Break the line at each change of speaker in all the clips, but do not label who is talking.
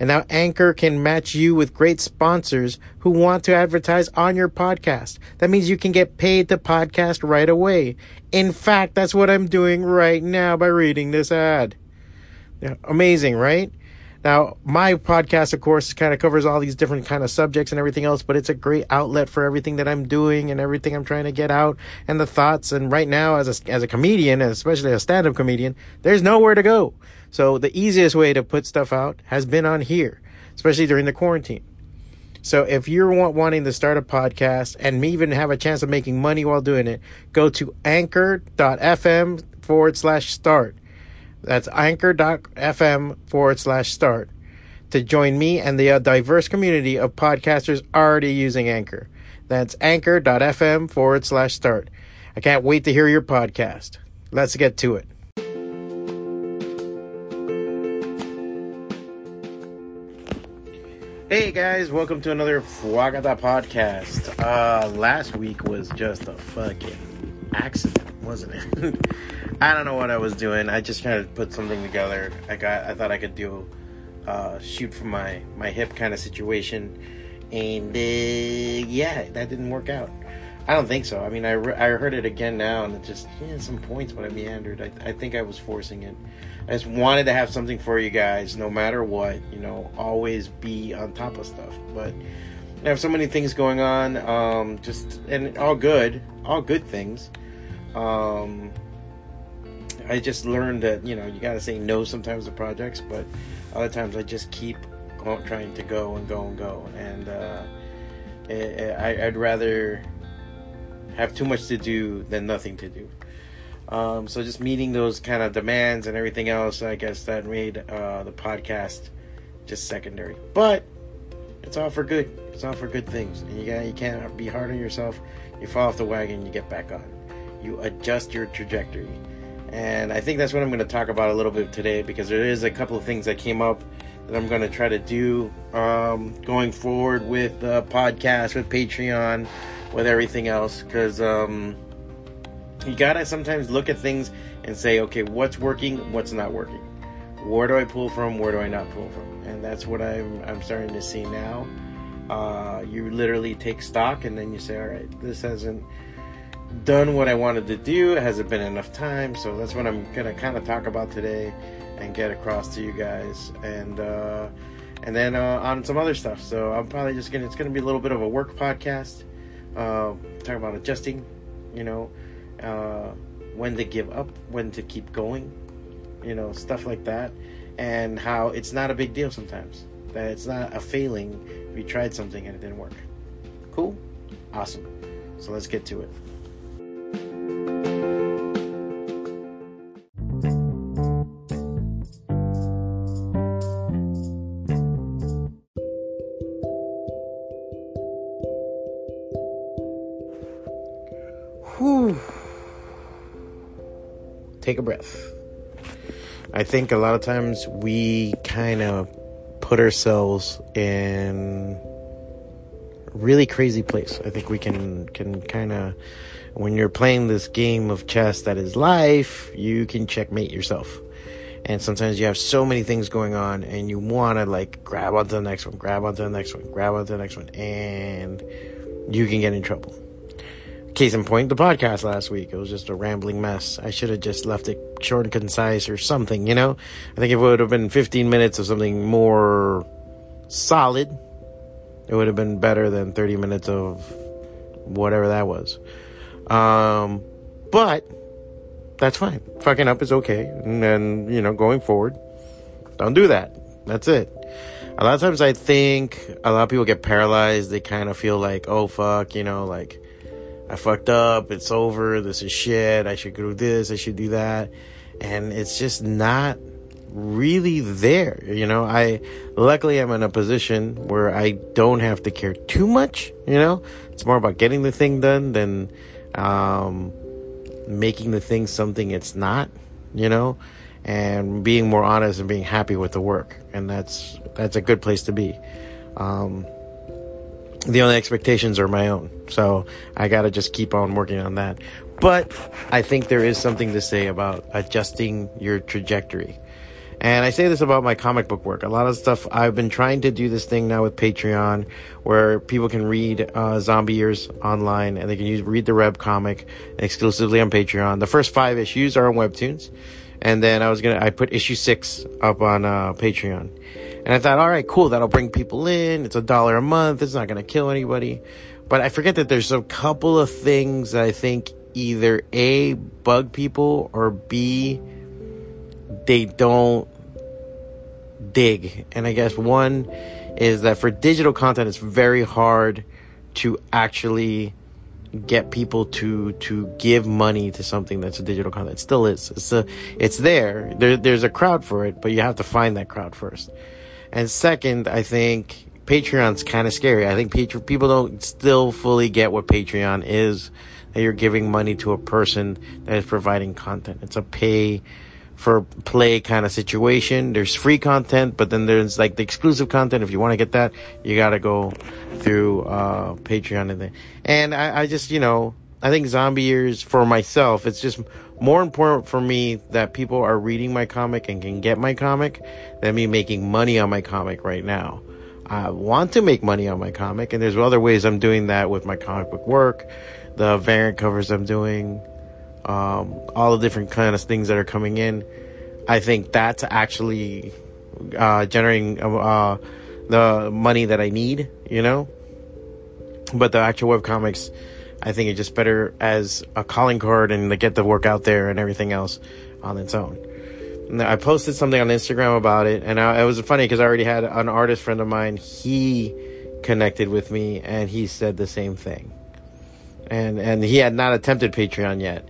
And now Anchor can match you with great sponsors who want to advertise on your podcast. That means you can get paid to podcast right away. In fact, that's what I'm doing right now by reading this ad. Yeah, amazing, right? Now, my podcast, of course, kind of covers all these different kind of subjects and everything else, but it's a great outlet for everything that I'm doing and everything I'm trying to get out and the thoughts. And right now, as a, as a comedian, especially a stand-up comedian, there's nowhere to go. So the easiest way to put stuff out has been on here, especially during the quarantine. So if you're wanting to start a podcast and even have a chance of making money while doing it, go to anchor.fm forward slash start. That's anchor.fm forward slash start to join me and the uh, diverse community of podcasters already using Anchor. That's anchor.fm forward slash start. I can't wait to hear your podcast. Let's get to it. Hey guys, welcome to another Fwacata podcast. Uh, last week was just a fucking accident, wasn't it? I don't know what I was doing. I just kind of put something together. I got, I thought I could do, uh, shoot from my my hip kind of situation, and uh, yeah, that didn't work out. I don't think so. I mean, I, re- I heard it again now, and it just yeah, some points, but I meandered. I, I think I was forcing it. I just wanted to have something for you guys, no matter what. You know, always be on top of stuff. But I have so many things going on. Um, just and all good, all good things. Um, I just learned that you know you got to say no sometimes to projects, but other times I just keep going, trying to go and go and go, and uh, I, I'd rather have too much to do than nothing to do. Um, so just meeting those kind of demands and everything else, I guess that made uh, the podcast just secondary. But it's all for good. It's all for good things. And you got you can't be hard on yourself. You fall off the wagon, you get back on. You adjust your trajectory. And I think that's what I'm going to talk about a little bit today because there is a couple of things that came up that I'm going to try to do um, going forward with the podcast, with Patreon, with everything else. Because um, you gotta sometimes look at things and say, okay, what's working, what's not working. Where do I pull from? Where do I not pull from? And that's what I'm I'm starting to see now. Uh, you literally take stock and then you say, all right, this hasn't done what I wanted to do. It hasn't been enough time. So that's what I'm gonna kind of talk about today and get across to you guys. And uh, and then uh, on some other stuff. So I'm probably just gonna it's gonna be a little bit of a work podcast. Uh, talk about adjusting, you know uh, when to give up, when to keep going, you know, stuff like that, and how it's not a big deal sometimes. That it's not a failing if you tried something and it didn't work. Cool? Awesome. So let's get to it. Take a breath. I think a lot of times we kind of put ourselves in really crazy place. I think we can can kind of when you're playing this game of chess that is life, you can checkmate yourself. And sometimes you have so many things going on and you want to like grab onto the next one, grab onto the next one, grab onto the next one and you can get in trouble. Case in point, the podcast last week. It was just a rambling mess. I should have just left it short and concise or something, you know? I think if it would have been 15 minutes of something more solid, it would have been better than 30 minutes of whatever that was. Um, but that's fine. Fucking up is okay. And then, you know, going forward, don't do that. That's it. A lot of times I think a lot of people get paralyzed. They kind of feel like, oh, fuck, you know, like, I fucked up. It's over. This is shit. I should do this. I should do that. And it's just not really there. You know, I luckily I'm in a position where I don't have to care too much. You know, it's more about getting the thing done than um, making the thing something it's not. You know, and being more honest and being happy with the work, and that's that's a good place to be. Um, the only expectations are my own, so I got to just keep on working on that. But I think there is something to say about adjusting your trajectory. And I say this about my comic book work. A lot of stuff I've been trying to do this thing now with Patreon, where people can read uh, Zombie Years online and they can use read the Reb comic exclusively on Patreon. The first five issues are on Webtoons, and then I was gonna I put issue six up on uh, Patreon, and I thought, all right, cool, that'll bring people in. It's a dollar a month. It's not gonna kill anybody. But I forget that there's a couple of things that I think either a bug people or b they don't dig. And I guess one is that for digital content, it's very hard to actually get people to to give money to something that's a digital content. It still is. It's a, it's there. there. There's a crowd for it, but you have to find that crowd first. And second, I think Patreon's kind of scary. I think people don't still fully get what Patreon is. That you're giving money to a person that is providing content. It's a pay for play kind of situation. There's free content, but then there's like the exclusive content. If you want to get that, you got to go through uh, Patreon and then. And I, I just, you know, I think Zombie Years for myself, it's just more important for me that people are reading my comic and can get my comic than me making money on my comic right now. I want to make money on my comic, and there's other ways I'm doing that with my comic book work, the variant covers I'm doing, um, all the different kind of things that are coming in. I think that's actually uh, generating uh, the money that I need, you know. But the actual web comics, I think it's just better as a calling card and to get the work out there and everything else on its own. And I posted something on Instagram about it, and I, it was funny because I already had an artist friend of mine. He connected with me, and he said the same thing. And and he had not attempted Patreon yet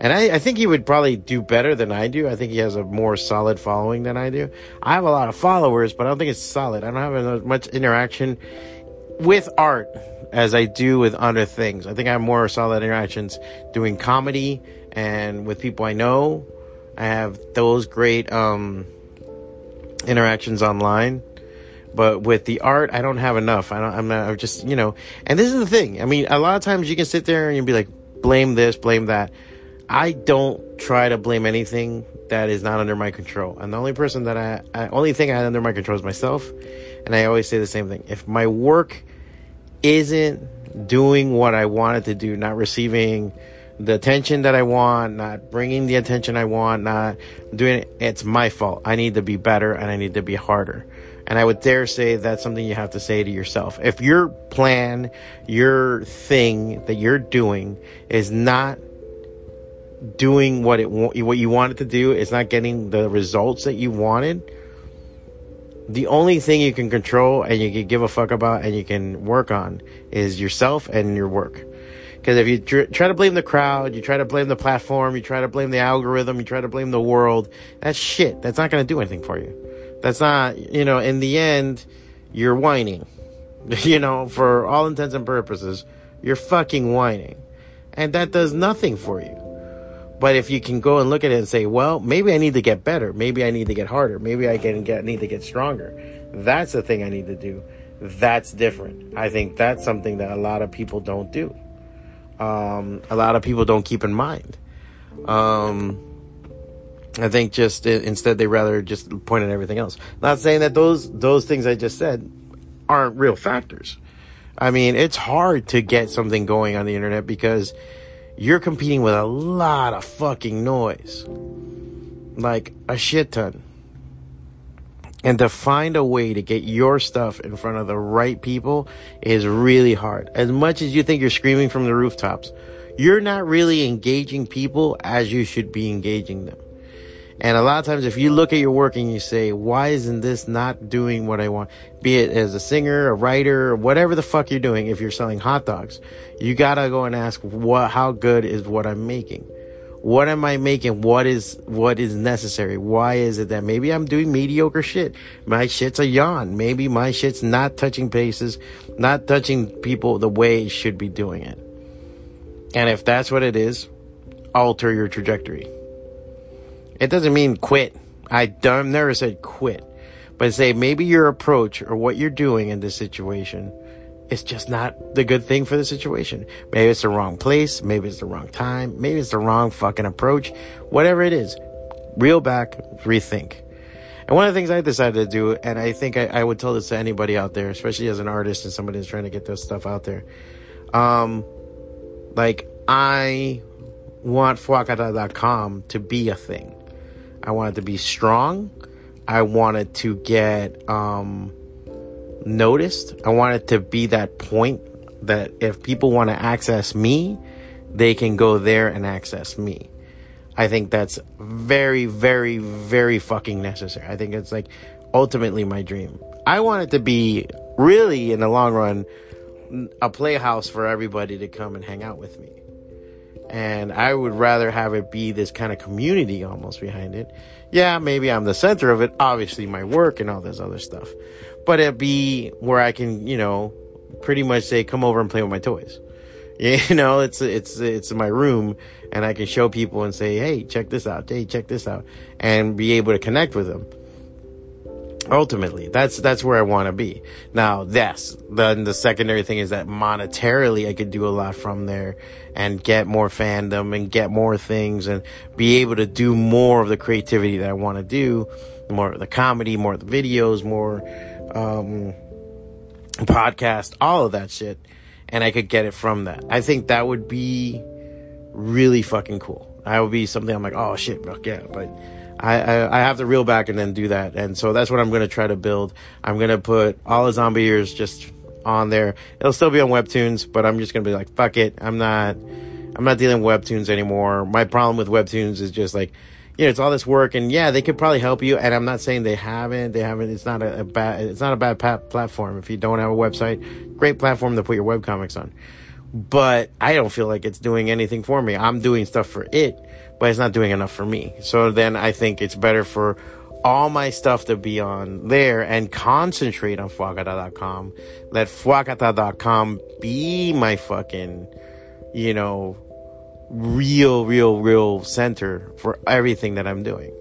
and I, I, think he would probably do better than I do. I think he has a more solid following than I do. I have a lot of followers, but I don't think it's solid. I don't have as much interaction with art as I do with other things. I think I have more solid interactions doing comedy and with people I know. I have those great um, interactions online. But with the art, I don't have enough. I I'm not, I'm just, you know, and this is the thing. I mean, a lot of times you can sit there and you'll be like, blame this, blame that I don't try to blame anything that is not under my control. And the only person that I, I only thing I have under my control is myself. And I always say the same thing. If my work isn't doing what I wanted to do, not receiving the attention that I want, not bringing the attention I want, not doing it, it's my fault. I need to be better and I need to be harder. And I would dare say that's something you have to say to yourself. If your plan, your thing that you're doing is not doing what it what you wanted to do. It's not getting the results that you wanted. The only thing you can control and you can give a fuck about and you can work on is yourself and your work. Because if you tr- try to blame the crowd, you try to blame the platform, you try to blame the algorithm, you try to blame the world, that's shit. That's not going to do anything for you. That's not, you know, in the end, you're whining. you know, for all intents and purposes, you're fucking whining. And that does nothing for you. But if you can go and look at it and say, well, maybe I need to get better. Maybe I need to get harder. Maybe I can get, need to get stronger. That's the thing I need to do. That's different. I think that's something that a lot of people don't do. Um, a lot of people don't keep in mind. Um, I think just instead they rather just point at everything else. Not saying that those those things I just said aren't real factors. I mean, it's hard to get something going on the internet because you're competing with a lot of fucking noise. Like a shit ton. And to find a way to get your stuff in front of the right people is really hard. As much as you think you're screaming from the rooftops, you're not really engaging people as you should be engaging them. And a lot of times, if you look at your work and you say, why isn't this not doing what I want? Be it as a singer, a writer, whatever the fuck you're doing. If you're selling hot dogs, you gotta go and ask, what, how good is what I'm making? What am I making? What is what is necessary? Why is it that maybe I'm doing mediocre shit? My shit's a yawn. Maybe my shit's not touching paces, not touching people the way it should be doing it. And if that's what it is, alter your trajectory. It doesn't mean quit. I never said quit, but say maybe your approach or what you're doing in this situation is just not the good thing for the situation. Maybe it's the wrong place. Maybe it's the wrong time. Maybe it's the wrong fucking approach. Whatever it is, reel back, rethink. And one of the things I decided to do, and I think I, I would tell this to anybody out there, especially as an artist and somebody who's trying to get their stuff out there. Um, like I want Fwacata.com to be a thing. I wanted to be strong. I wanted to get um, noticed. I wanted to be that point that if people want to access me, they can go there and access me. I think that's very, very, very fucking necessary. I think it's like ultimately my dream. I want it to be really in the long run a playhouse for everybody to come and hang out with me. And I would rather have it be this kind of community almost behind it. Yeah, maybe I'm the center of it, obviously my work and all this other stuff. But it be where I can, you know, pretty much say, come over and play with my toys. You know, it's, it's, it's my room and I can show people and say, Hey, check this out. Hey, check this out and be able to connect with them ultimately that's that's where i want to be. Now yes then the secondary thing is that monetarily i could do a lot from there and get more fandom and get more things and be able to do more of the creativity that i want to do. More of the comedy more of the videos more um podcast all of that shit. And i could get it from that. I think that would be really fucking cool. That would be something i'm like oh shit bro yeah but I, I, I have to reel back and then do that. And so that's what I'm going to try to build. I'm going to put all the zombie years just on there. It'll still be on webtoons, but I'm just going to be like, fuck it. I'm not, I'm not dealing with webtoons anymore. My problem with webtoons is just like, you know, it's all this work and yeah, they could probably help you. And I'm not saying they haven't, they haven't, it's not a, a bad, it's not a bad pat- platform. If you don't have a website, great platform to put your web comics on. But I don't feel like it's doing anything for me. I'm doing stuff for it but it's not doing enough for me. So then I think it's better for all my stuff to be on there and concentrate on Fwacata.com. Let Fwacata.com be my fucking, you know, real, real, real center for everything that I'm doing.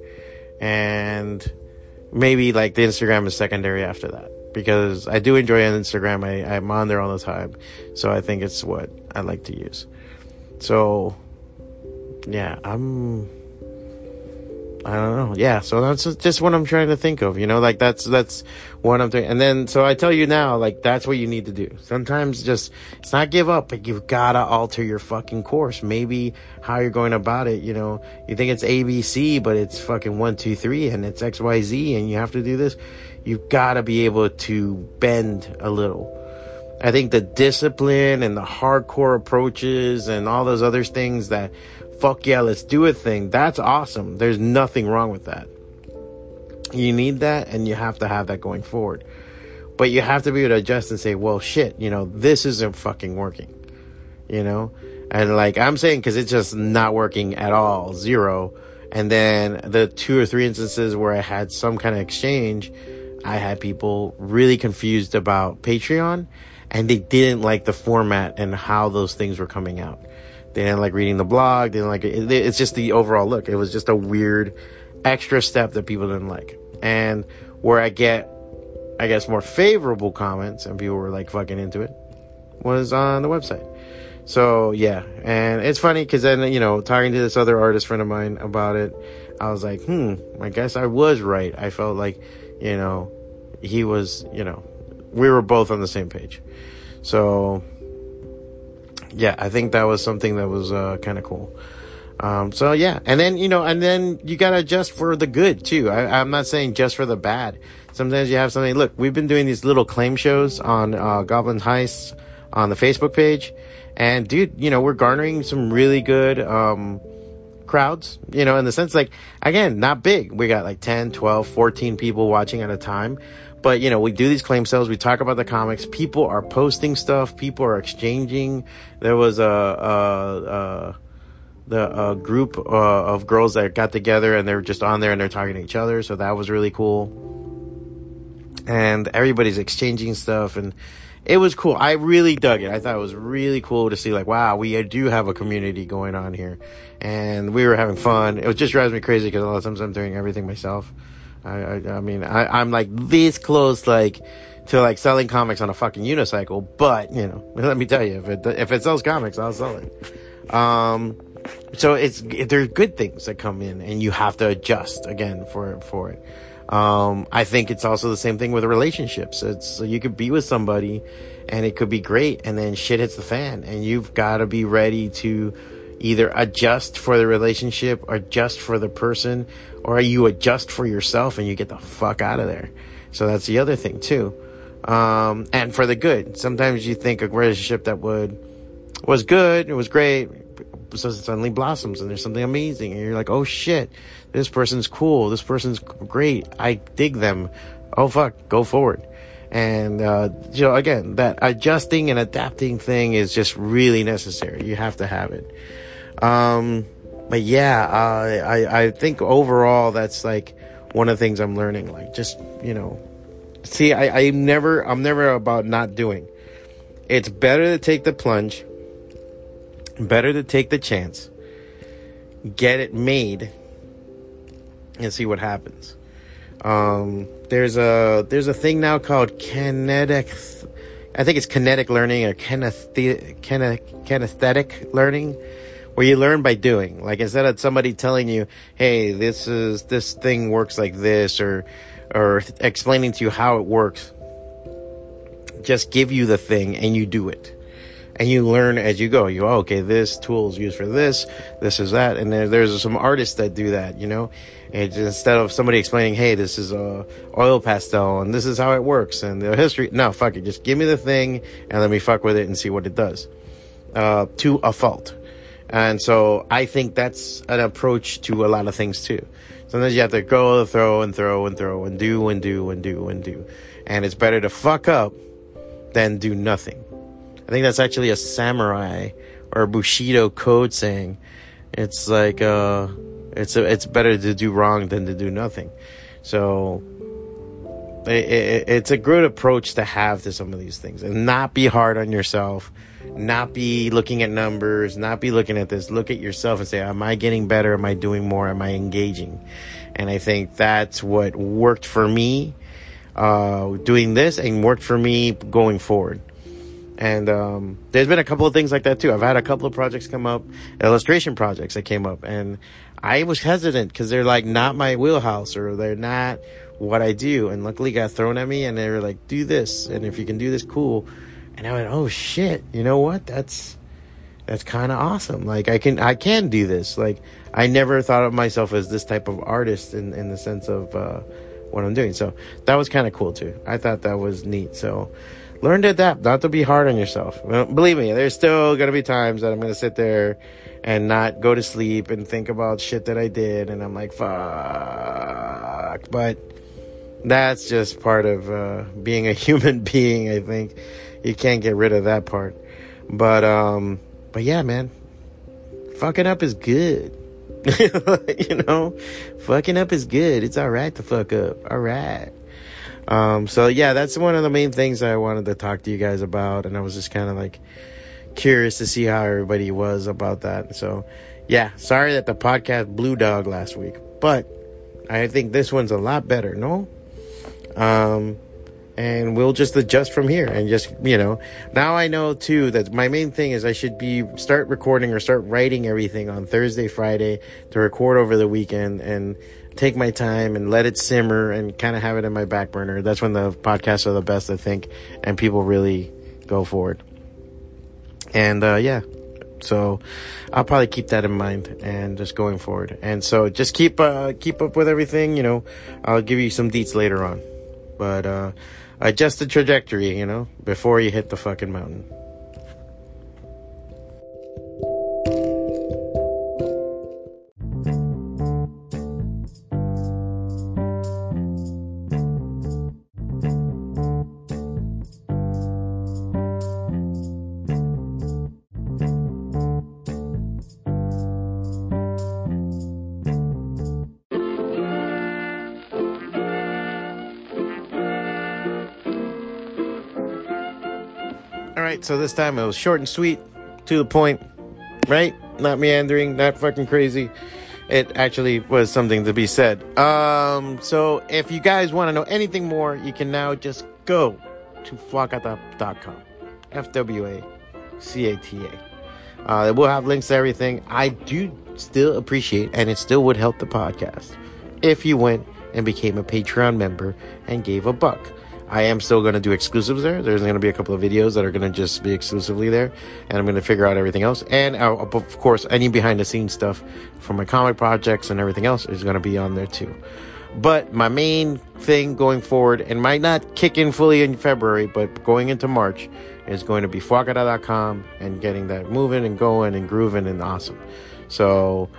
And maybe like the Instagram is secondary after that because I do enjoy Instagram. I, I'm on there all the time. So I think it's what I like to use. So yeah, I'm. I don't know. Yeah, so that's just what I'm trying to think of. You know, like that's that's what I'm doing. And then so I tell you now, like that's what you need to do. Sometimes just it's not give up, but you've gotta alter your fucking course. Maybe how you're going about it. You know, you think it's ABC, but it's fucking one, two, three, and it's X, Y, Z, and you have to do this. You've gotta be able to bend a little. I think the discipline and the hardcore approaches and all those other things that fuck yeah, let's do a thing. That's awesome. There's nothing wrong with that. You need that and you have to have that going forward. But you have to be able to adjust and say, well, shit, you know, this isn't fucking working. You know? And like I'm saying, cause it's just not working at all, zero. And then the two or three instances where I had some kind of exchange, I had people really confused about Patreon and they didn't like the format and how those things were coming out. They didn't like reading the blog. They didn't like it. It's just the overall look. It was just a weird extra step that people didn't like. And where I get, I guess, more favorable comments and people were like fucking into it was on the website. So yeah, and it's funny because then you know talking to this other artist friend of mine about it, I was like, hmm, I guess I was right. I felt like, you know, he was, you know, we were both on the same page. So yeah, I think that was something that was uh, kind of cool. Um, so yeah, and then you know, and then you gotta adjust for the good too. I, am not saying just for the bad. Sometimes you have something. Look, we've been doing these little claim shows on uh, Goblins Heist on the Facebook page, and dude, you know, we're garnering some really good um, crowds. You know, in the sense like again, not big. We got like 10, 12, 14 people watching at a time. But you know, we do these claim sales. We talk about the comics. People are posting stuff. People are exchanging. There was a, a, a the uh, group uh, of girls that got together and they're just on there and they're talking to each other. So that was really cool. And everybody's exchanging stuff and it was cool. I really dug it. I thought it was really cool to see like, wow, we do have a community going on here and we were having fun. It was just drives me crazy because a lot of times I'm doing everything myself. I, I, I mean, I, I'm like this close, like, to like selling comics on a fucking unicycle, but you know, let me tell you, if it, if it sells comics, I'll sell it. Um, so it's there's good things that come in and you have to adjust again for for it um, i think it's also the same thing with relationships it's so you could be with somebody and it could be great and then shit hits the fan and you've got to be ready to either adjust for the relationship or adjust for the person or you adjust for yourself and you get the fuck out of there so that's the other thing too um, and for the good sometimes you think a relationship that would was good it was great so suddenly blossoms and there's something amazing and you're like, oh shit, this person's cool. This person's great. I dig them. Oh fuck, go forward. And, uh, you know, again, that adjusting and adapting thing is just really necessary. You have to have it. Um, but yeah, uh, I, I think overall that's like one of the things I'm learning. Like, just, you know, see, I, I'm never, I'm never about not doing. It's better to take the plunge Better to take the chance, get it made, and see what happens. Um, there's a there's a thing now called kinetic. I think it's kinetic learning or kinesthetic, kinesthetic learning, where you learn by doing. Like instead of somebody telling you, "Hey, this is this thing works like this," or or explaining to you how it works, just give you the thing and you do it and you learn as you go. You oh, okay, this tool is used for this, this is that, and there, there's some artists that do that. You know, and instead of somebody explaining, hey, this is a oil pastel and this is how it works and the history. No, fuck it, just give me the thing and let me fuck with it and see what it does. Uh, to a fault. And so I think that's an approach to a lot of things too. Sometimes you have to go and throw and throw and throw and do and do and do and do. And it's better to fuck up than do nothing. I think that's actually a samurai or Bushido code saying. It's like uh, it's a, it's better to do wrong than to do nothing. So it, it, it's a good approach to have to some of these things and not be hard on yourself not be looking at numbers not be looking at this. Look at yourself and say am i getting better? Am i doing more? Am i engaging? And i think that's what worked for me uh, doing this and worked for me going forward. And um, there's been a couple of things like that too. I've had a couple of projects come up, illustration projects that came up, and I was hesitant because they're like not my wheelhouse or they're not what I do. And luckily, got thrown at me, and they were like, "Do this, and if you can do this, cool." And I went, "Oh shit! You know what? That's that's kind of awesome. Like I can I can do this. Like I never thought of myself as this type of artist in in the sense of uh, what I'm doing. So that was kind of cool too. I thought that was neat. So." learn to adapt, not to be hard on yourself. Believe me, there's still gonna be times that I'm gonna sit there and not go to sleep and think about shit that I did, and I'm like, fuck. But that's just part of uh, being a human being. I think you can't get rid of that part. But um, but yeah, man, fucking up is good. you know, fucking up is good. It's all right to fuck up. All right. Um, so yeah, that's one of the main things I wanted to talk to you guys about, and I was just kind of like curious to see how everybody was about that. So yeah, sorry that the podcast blew dog last week, but I think this one's a lot better. No, um, and we'll just adjust from here and just you know now i know too that my main thing is i should be start recording or start writing everything on thursday friday to record over the weekend and take my time and let it simmer and kind of have it in my back burner. That's when the podcasts are the best, I think, and people really go forward. And uh, yeah, so I'll probably keep that in mind and just going forward. And so just keep uh, keep up with everything. You know, I'll give you some deets later on, but uh, adjust the trajectory. You know, before you hit the fucking mountain. So this time it was short and sweet, to the point, right? Not meandering, not fucking crazy. It actually was something to be said. Um, so if you guys want to know anything more, you can now just go to fwacata.com. F W A C A T A. Uh, we'll have links to everything. I do still appreciate, and it still would help the podcast if you went and became a Patreon member and gave a buck. I am still going to do exclusives there. There's going to be a couple of videos that are going to just be exclusively there, and I'm going to figure out everything else. And uh, of course, any behind the scenes stuff for my comic projects and everything else is going to be on there too. But my main thing going forward, and might not kick in fully in February, but going into March, is going to be fwacata.com and getting that moving and going and grooving and awesome. So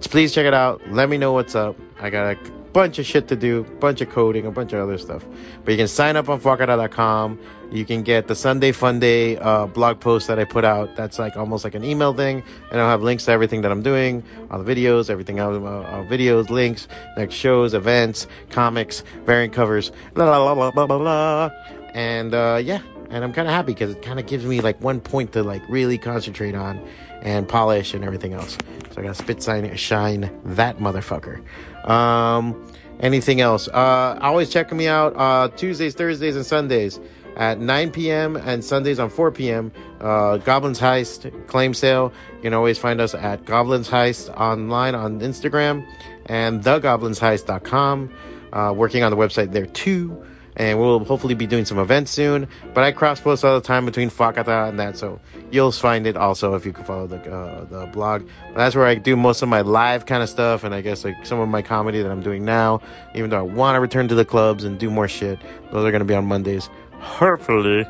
please check it out. Let me know what's up. I got a bunch of shit to do, bunch of coding, a bunch of other stuff. But you can sign up on fwacata.com. You can get the Sunday Fun Day uh, blog post that I put out. That's like almost like an email thing, and I'll have links to everything that I'm doing, all the videos, everything else, uh, uh, videos, links, next shows, events, comics, variant covers, blah blah blah blah blah blah. And uh, yeah, and I'm kind of happy because it kind of gives me like one point to like really concentrate on and polish and everything else. So I got to spit sign shine that motherfucker. Um, anything else? Uh, always check me out uh, Tuesdays, Thursdays, and Sundays at 9 p.m. and Sundays on 4 p.m. Uh, Goblins Heist claim sale. You can always find us at Goblins Heist online on Instagram and thegoblinsheist.com. Uh, working on the website there too and we'll hopefully be doing some events soon. But I cross post all the time between Fwacata and that, so you'll find it also if you can follow the uh, the blog. But that's where I do most of my live kind of stuff, and I guess like some of my comedy that I'm doing now. Even though I want to return to the clubs and do more shit, those are gonna be on Mondays, hopefully.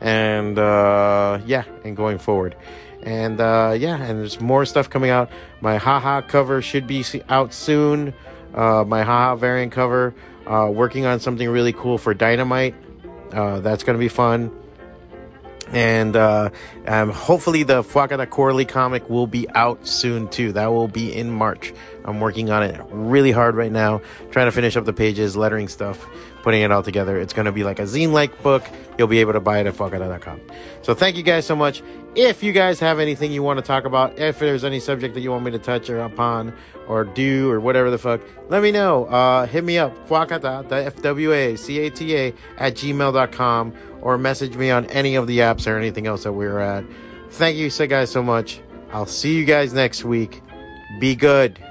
And uh, yeah, and going forward. And uh, yeah, and there's more stuff coming out. My haha cover should be out soon. Uh, my haha variant cover uh, working on something really cool for Dynamite. Uh, that's going to be fun. And uh, um, hopefully, the Fwacata Quarterly comic will be out soon too. That will be in March. I'm working on it really hard right now, trying to finish up the pages, lettering stuff, putting it all together. It's going to be like a zine like book. You'll be able to buy it at fwacata.com. So, thank you guys so much. If you guys have anything you want to talk about, if there's any subject that you want me to touch or upon, or do or whatever the fuck, let me know. Uh, hit me up, Fwacata, the F-W-A-C-A-T-A at gmail.com or message me on any of the apps or anything else that we're at. Thank you so guys so much. I'll see you guys next week. Be good.